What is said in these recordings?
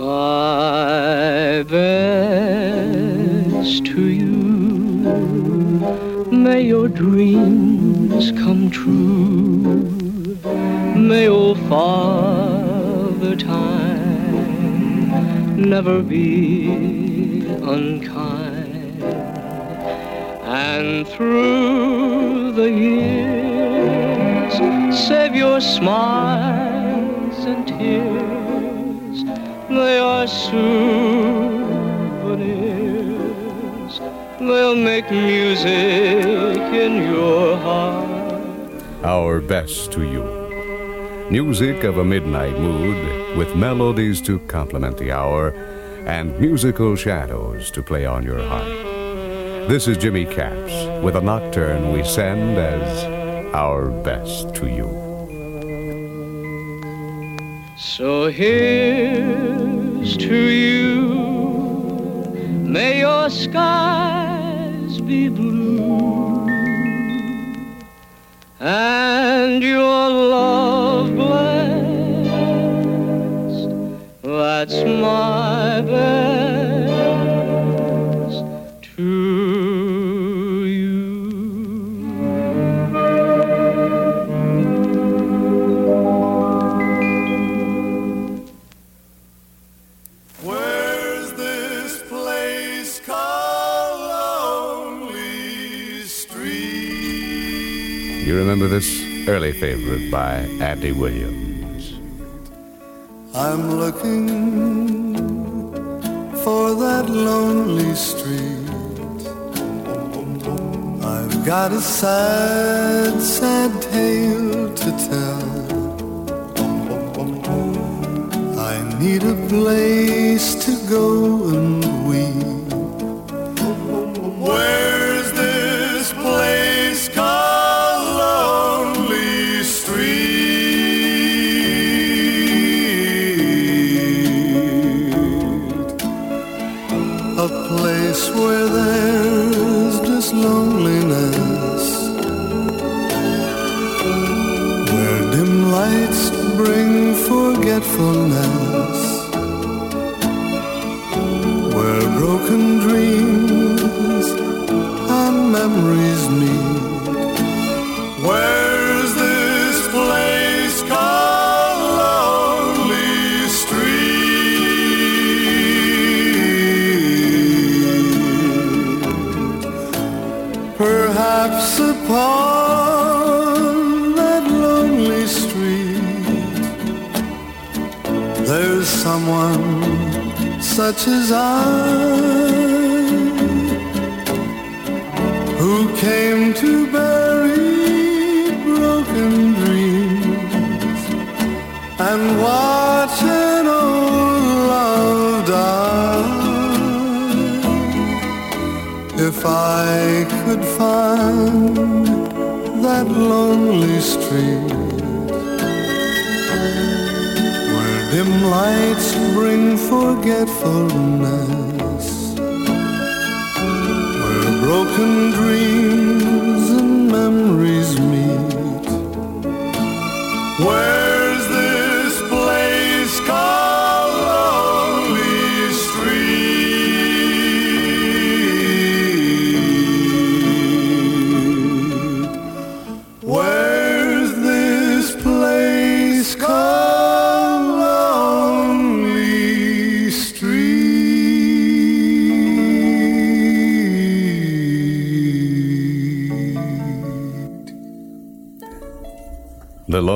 My best to you. May your dreams come true. May old Father Time never be unkind. And through the years, save your smiles and tears. They are souvenirs. They'll make music in your heart. Our best to you. Music of a midnight mood with melodies to complement the hour and musical shadows to play on your heart. This is Jimmy Capps with a nocturne we send as our best to you. So here's to you. May your skies be blue and your love blessed. That's my best You remember this early favorite by Andy Williams. I'm looking for that lonely street. I've got a sad, sad tale to tell. I need a place to go and weep. Where's Where such as I who came to bury broken dreams and watch an old love die. If I could find that lonely street dim lights bring forgetfulness, where broken dreams and memories meet. Where's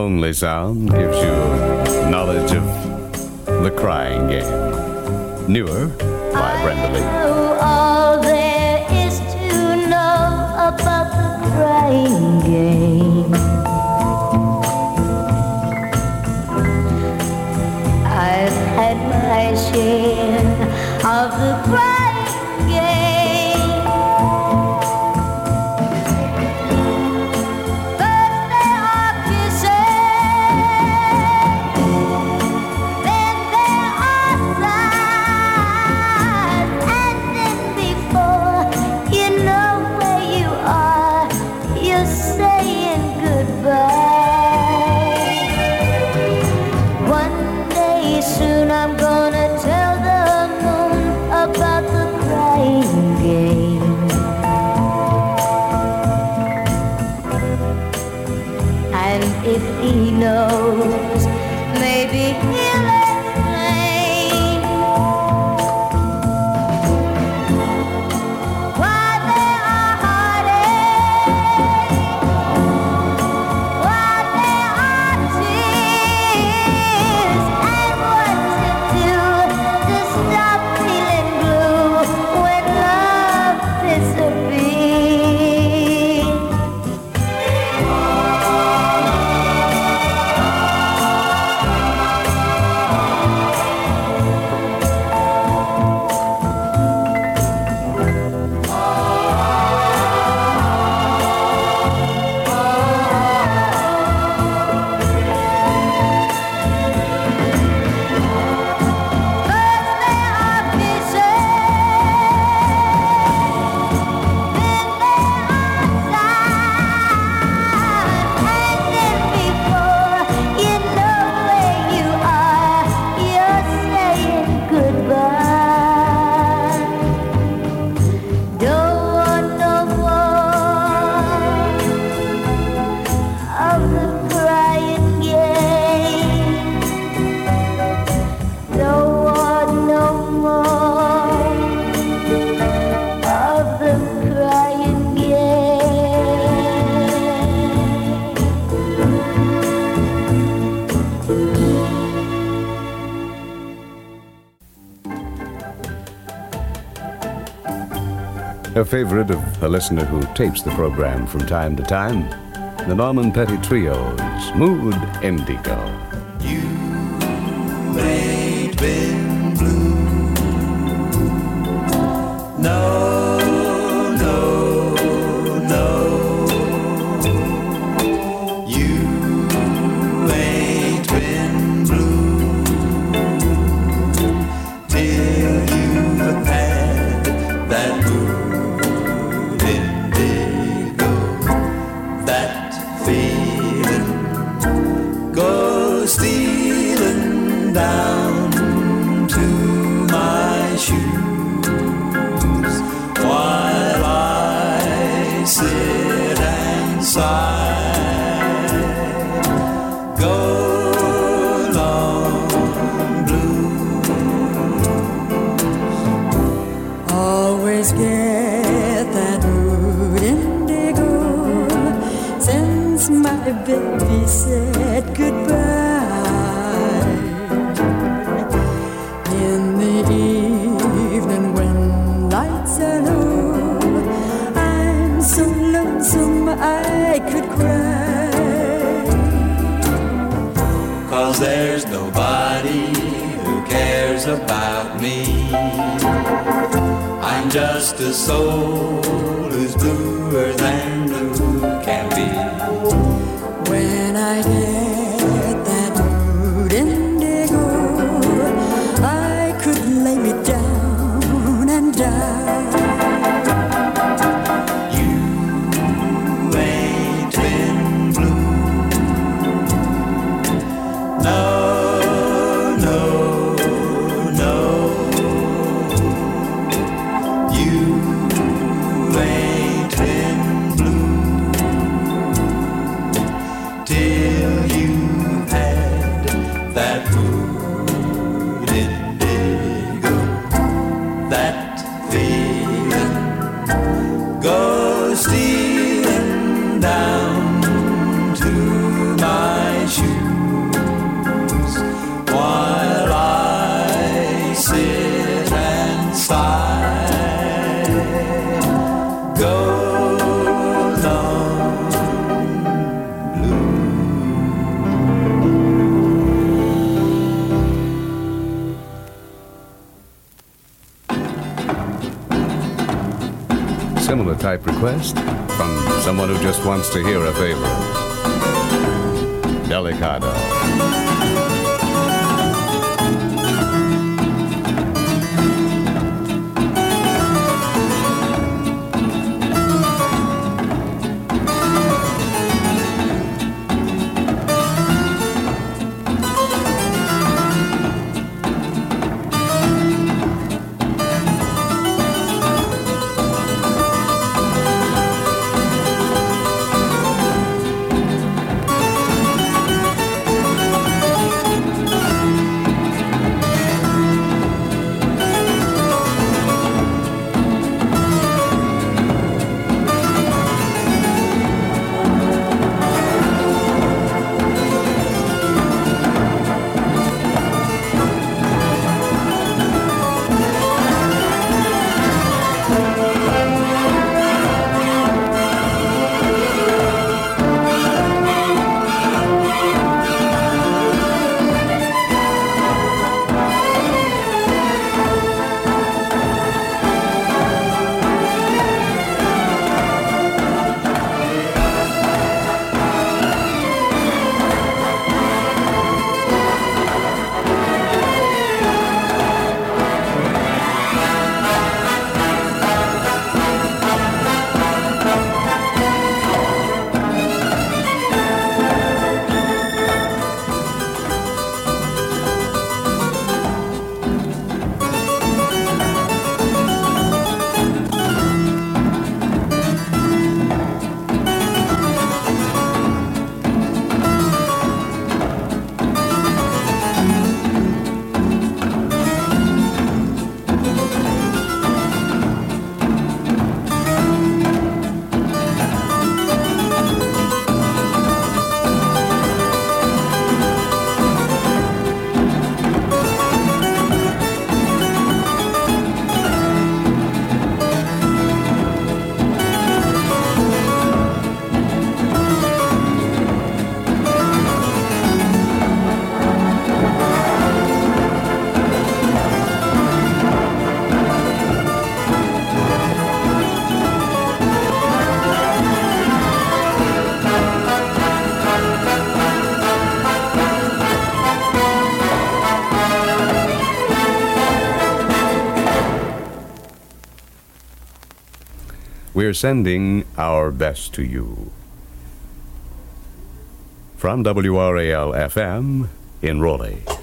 lonely sound gives you knowledge of the crying game. Newer by Brenda Lee. a favorite of a listener who tapes the program from time to time, the Norman Petty Trio's "Mood Indigo. just a soul who's bluer than blue can be. When I type request from someone who just wants to hear a favor. Delicado. We're sending our best to you. From WRAL FM in Raleigh.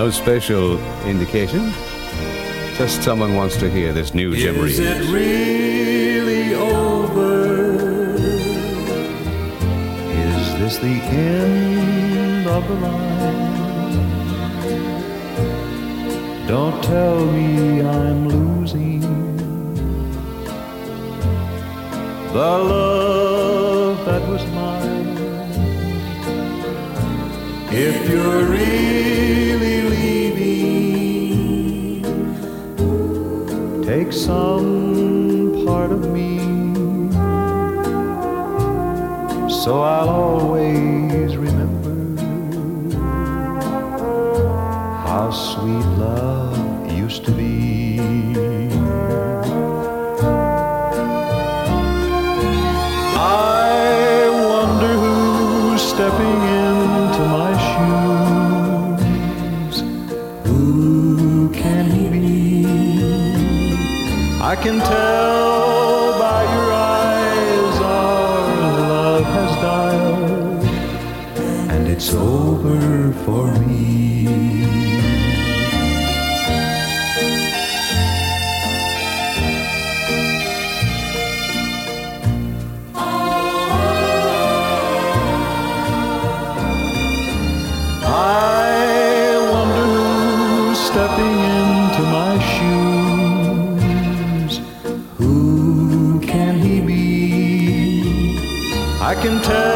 No special indication. Just someone wants to hear this new Jim Is Reeves. it really over? Is this the end of the line? Don't tell me I'm losing the love that was mine. If you're really some part of me. So I'll always I can tell can tell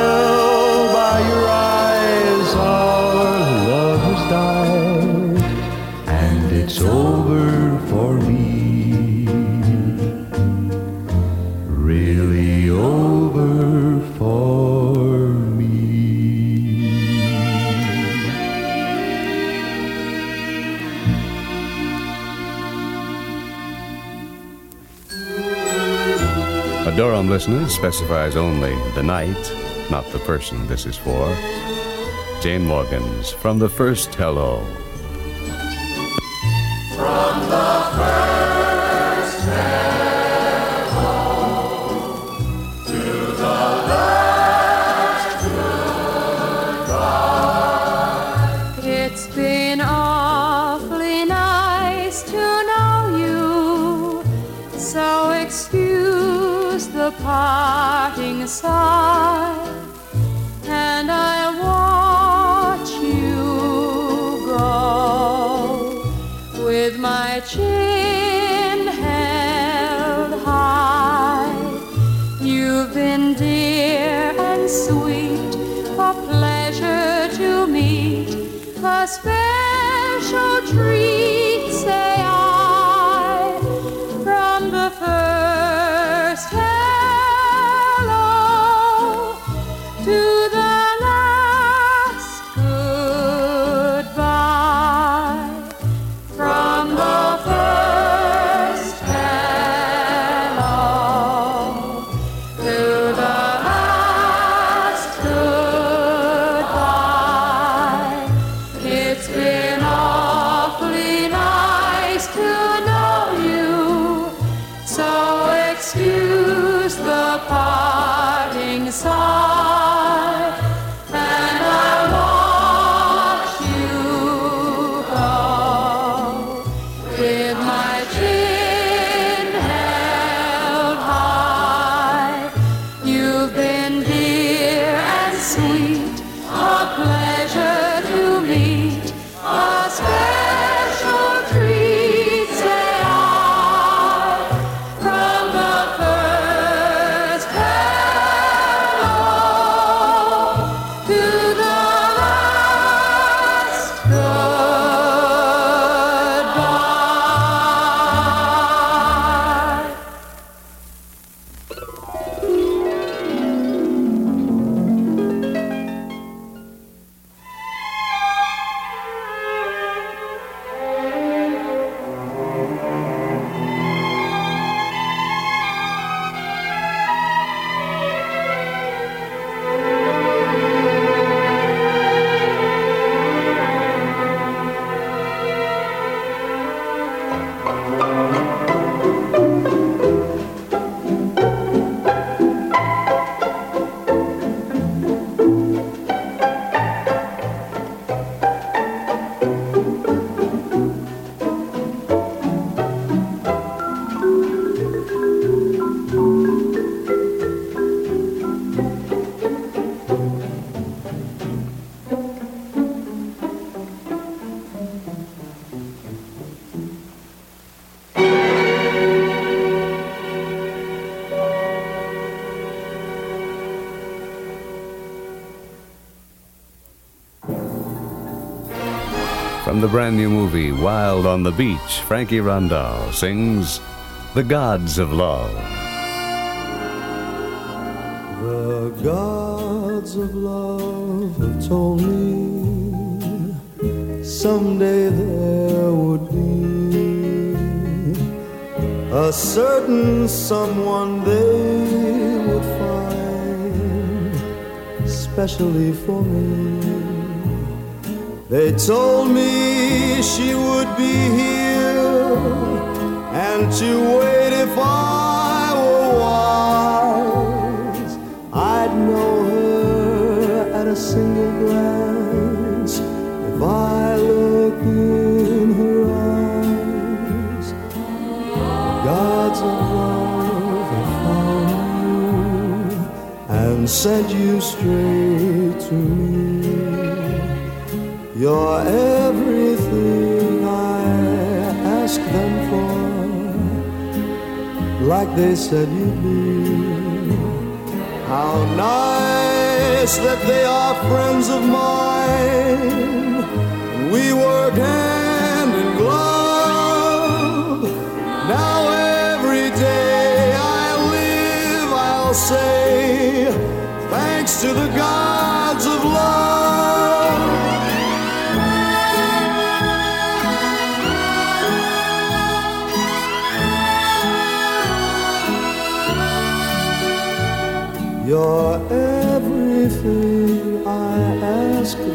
listener specifies only the night, not the person this is for. Jane Morgan's From the First Hello. Special brand new movie Wild on the Beach, Frankie Randall sings The Gods of Love. The gods of love have told me someday there would be a certain someone they would find specially for me. They told me she would be here and to wait if I were wise. I'd know her at a single glance if I look in her eyes. Gods love found you and sent you straight to me. You're I ask them for, like they said you'd be. How nice that they are friends of mine. We work hand in glove. Now every day I live, I'll say, thanks to the gods of love.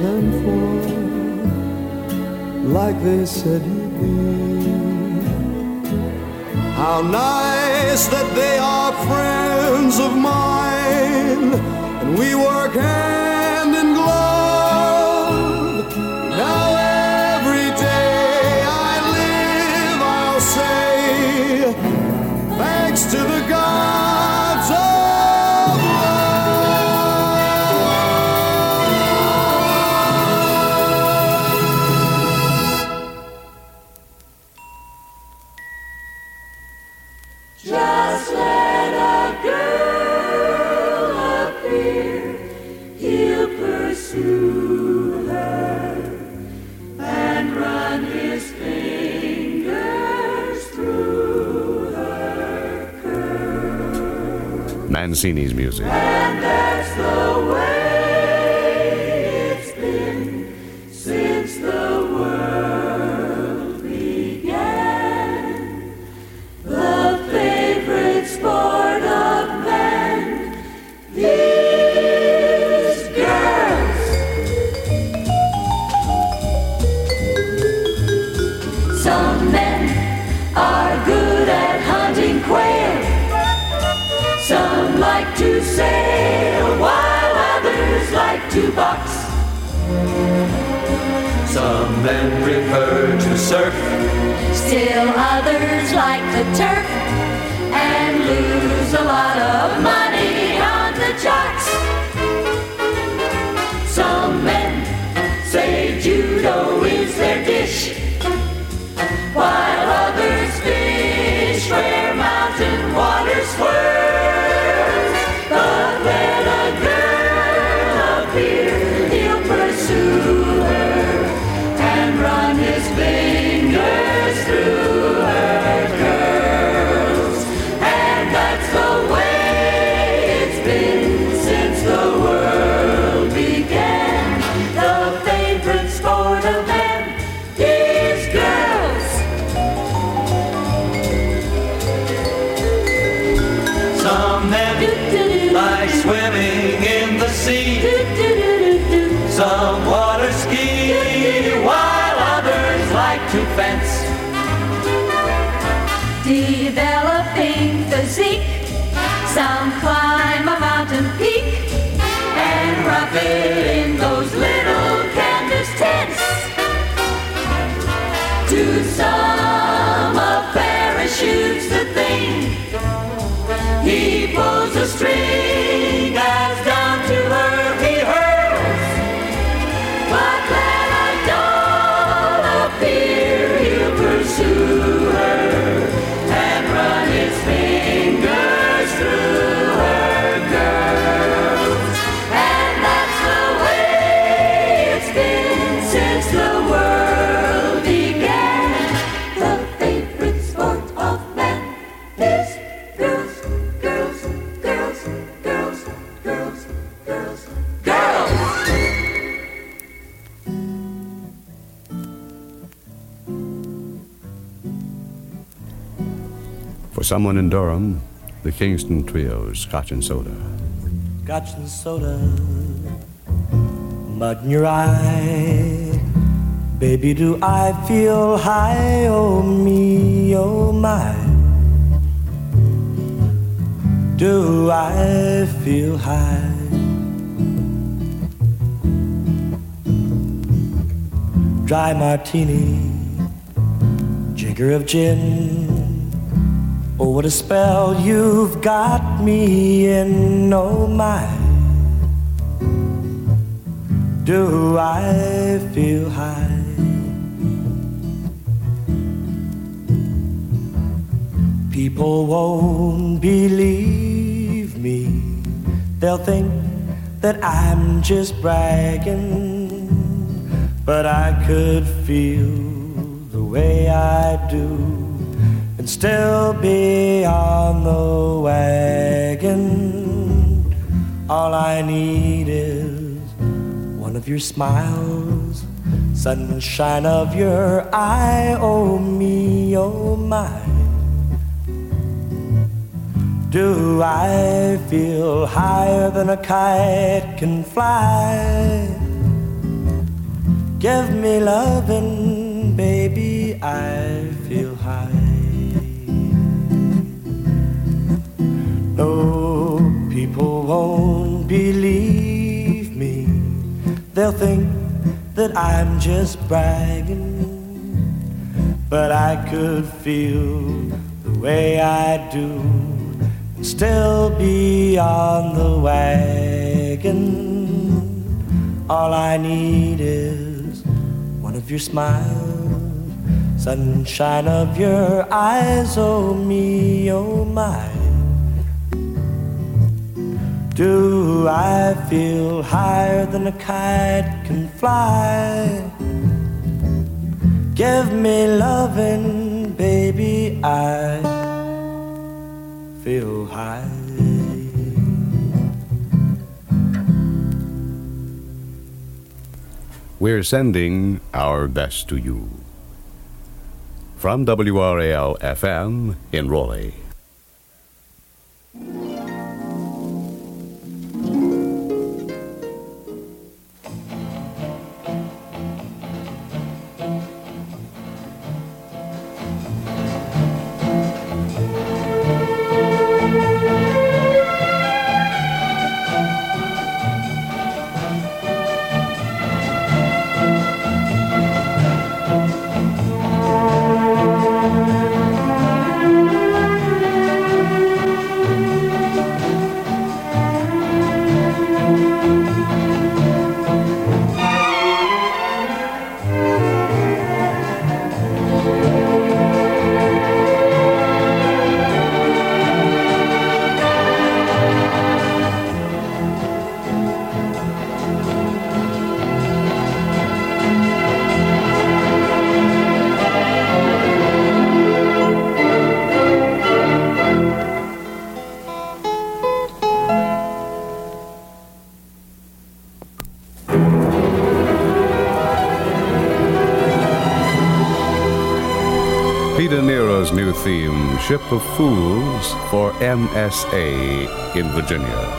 Them for, like they said you'd be. How nice that they are friends of mine, and we work hand Mancini's music. To fence. Developing physique, some climb a mountain peak and rough it in those little canvas tents. To some, a parachute's the thing. He pulls a string someone in Durham, the Kingston Trio, Scotch and Soda. Scotch and soda, mud in your eye. Baby, do I feel high? Oh, me, oh, my. Do I feel high? Dry martini, jigger of gin. What a spell you've got me in, oh my. Do I feel high? People won't believe me. They'll think that I'm just bragging. But I could feel the way I do still be on the wagon. All I need is one of your smiles, sunshine of your eye. Oh, me, oh, my. Do I feel higher than a kite can fly? Give me lovin', baby, I feel high. No, people won't believe me. They'll think that I'm just bragging. But I could feel the way I do still be on the wagon. All I need is one of your smiles, sunshine of your eyes, oh me, oh my. Do I feel higher than a kite can fly? Give me loving, baby, I feel high. We're sending our best to you. From WRAL FM in Raleigh. Of Fools, for MSA in Virginia.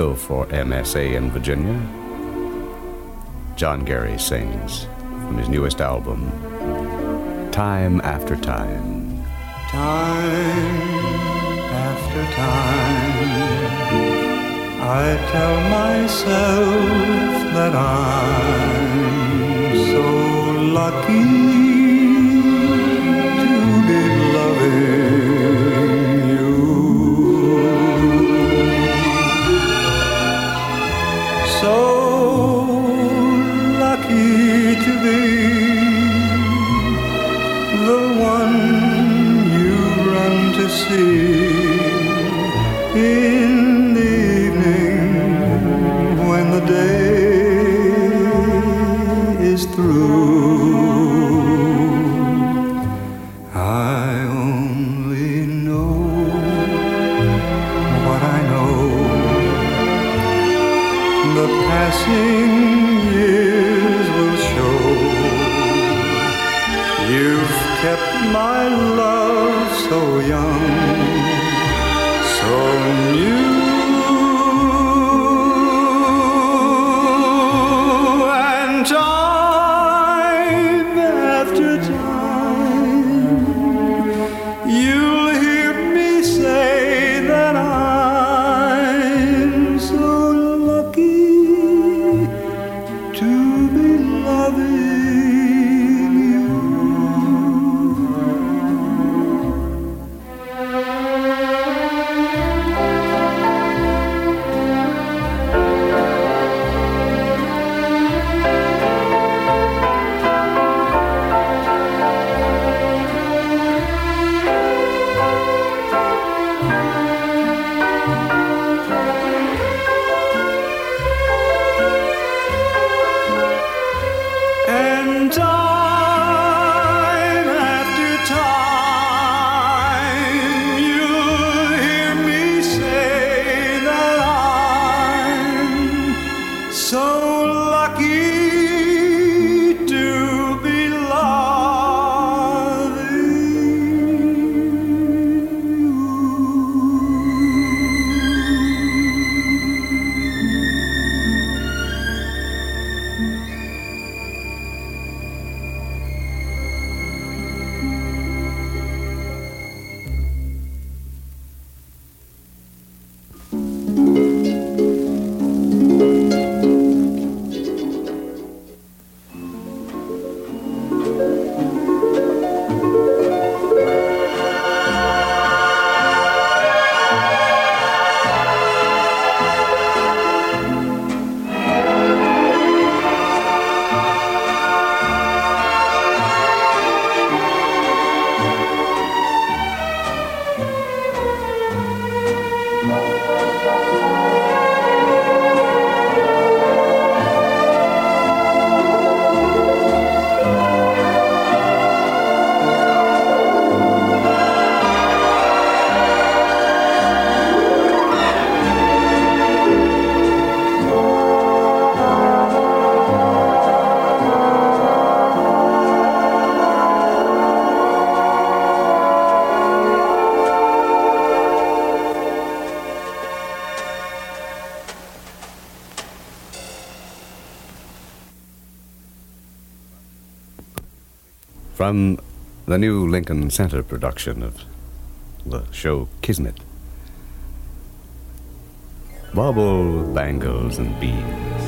Also for MSA in Virginia. John Gary sings from his newest album, Time After Time. Time after time, I tell myself that I'm so lucky kept my love so young, From the new Lincoln Center production of the show Kismet. Baubles, bangles, and beads.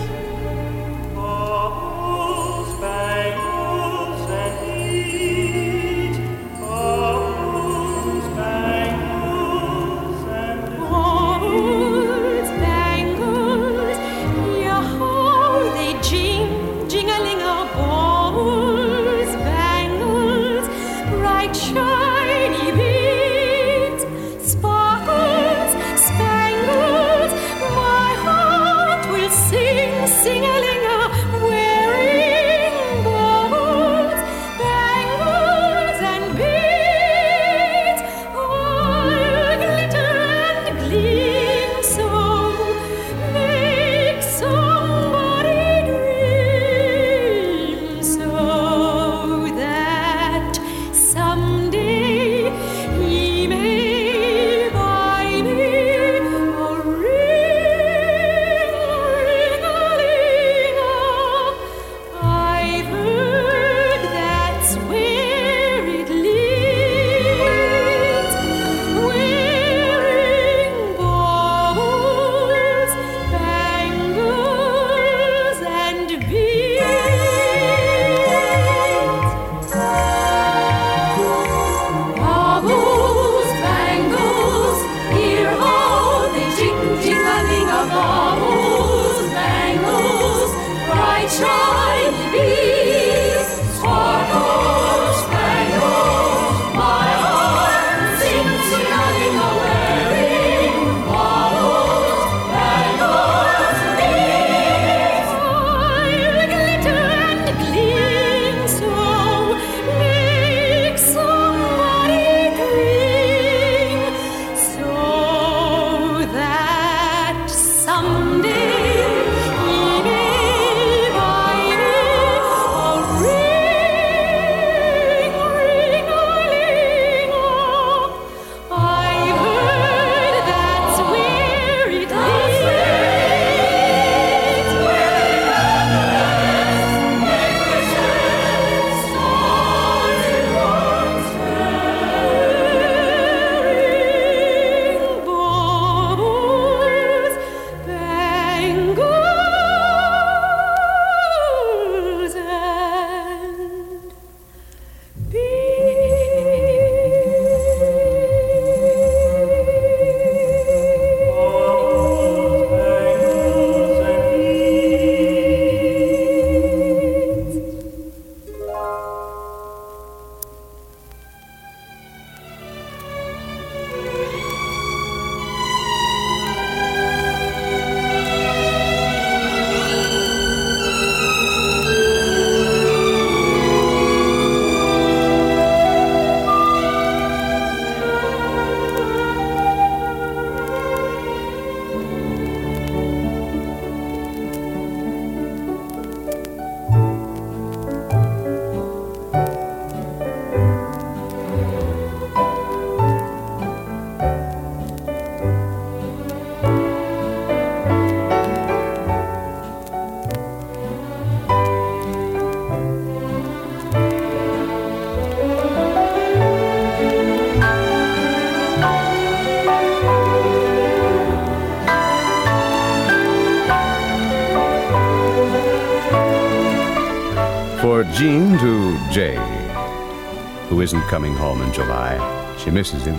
Isn't coming home in July. She misses him.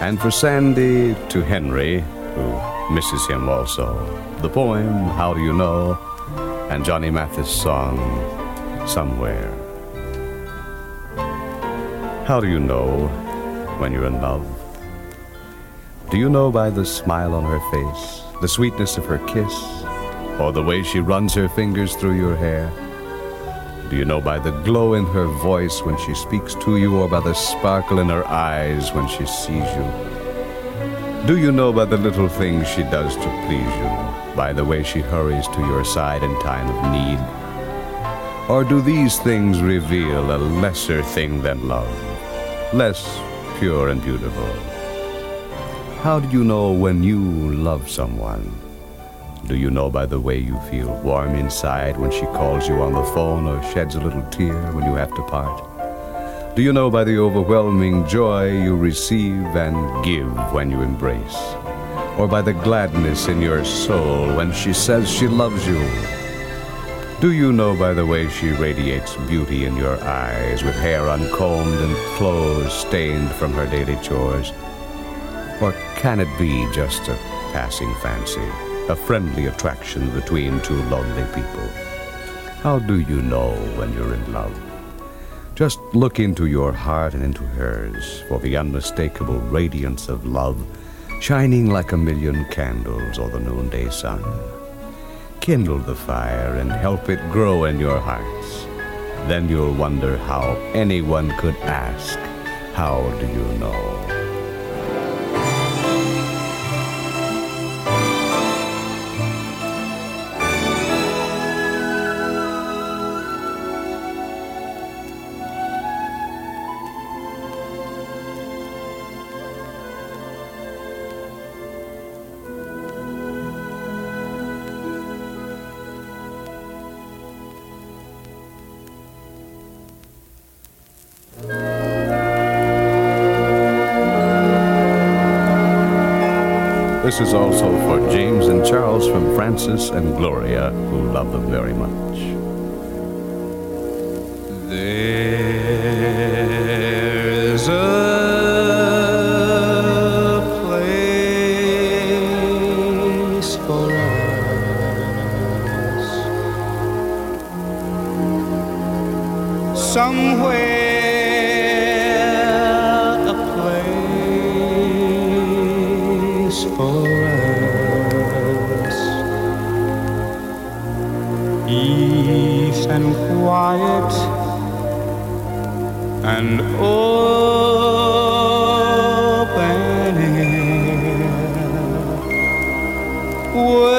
And for Sandy to Henry, who misses him also. The poem, How Do You Know? and Johnny Mathis' song, Somewhere. How do you know when you're in love? Do you know by the smile on her face, the sweetness of her kiss, or the way she runs her fingers through your hair? Do you know by the glow in her voice when she speaks to you, or by the sparkle in her eyes when she sees you? Do you know by the little things she does to please you, by the way she hurries to your side in time of need? Or do these things reveal a lesser thing than love, less pure and beautiful? How do you know when you love someone? Do you know by the way you feel warm inside when she calls you on the phone or sheds a little tear when you have to part? Do you know by the overwhelming joy you receive and give when you embrace? Or by the gladness in your soul when she says she loves you? Do you know by the way she radiates beauty in your eyes with hair uncombed and clothes stained from her daily chores? Or can it be just a passing fancy, a friendly attraction between two lonely people? How do you know when you're in love? Just look into your heart and into hers for the unmistakable radiance of love shining like a million candles or the noonday sun. Kindle the fire and help it grow in your hearts. Then you'll wonder how anyone could ask, How do you know? And Gloria, who love them very Wait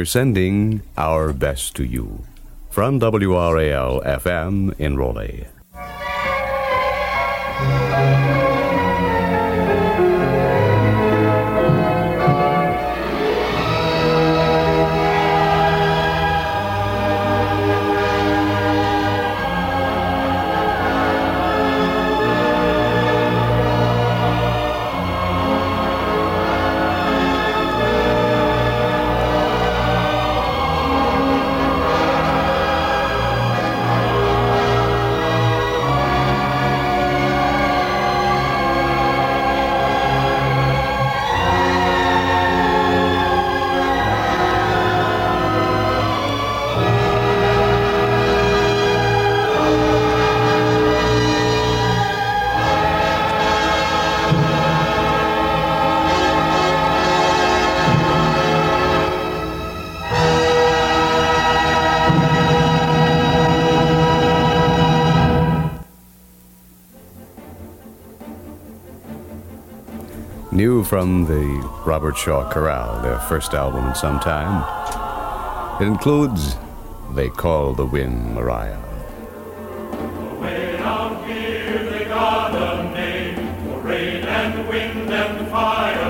We're sending our best to you. From WRAL FM in Raleigh. from the Robert Shaw Chorale, their first album in some time. It includes They Call the Wind Maria. Away out here they got a name for rain and wind and fire.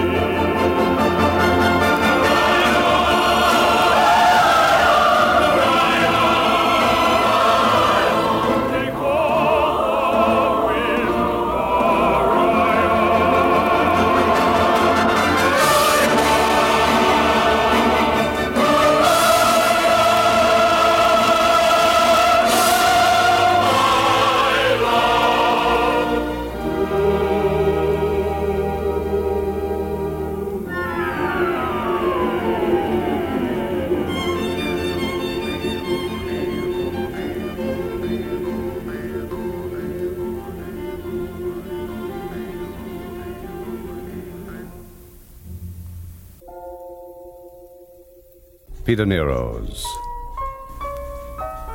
Peter Nero's.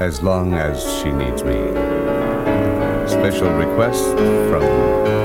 As long as she needs me. Special request from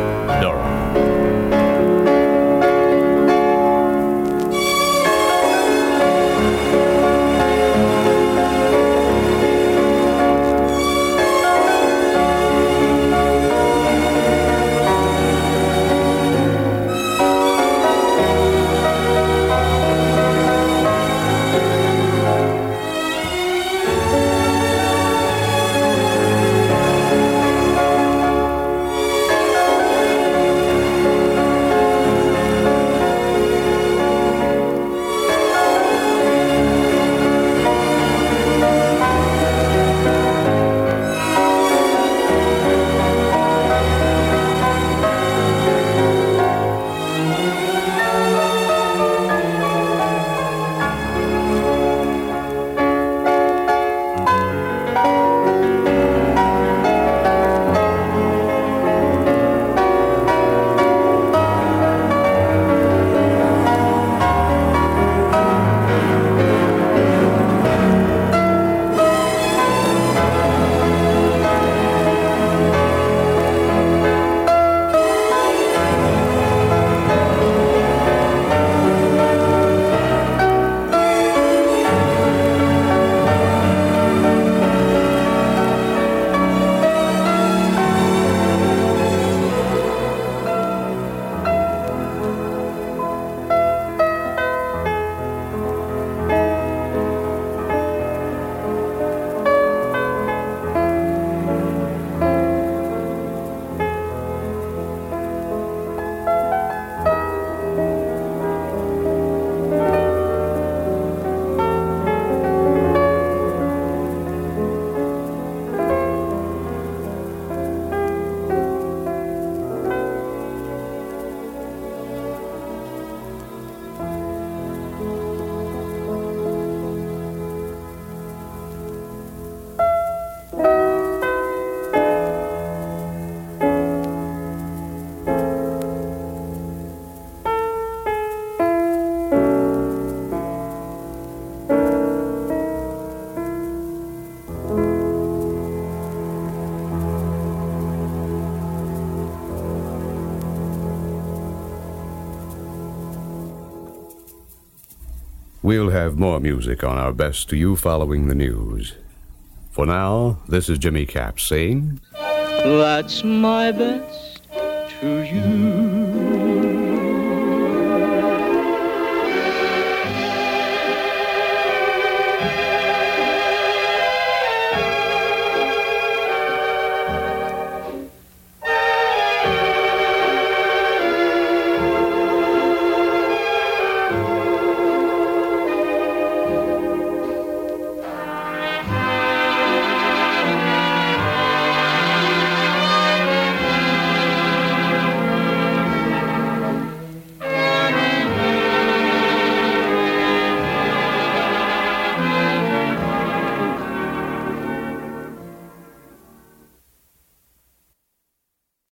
We'll have more music on our best to you following the news. For now, this is Jimmy Capps saying, That's my best to you.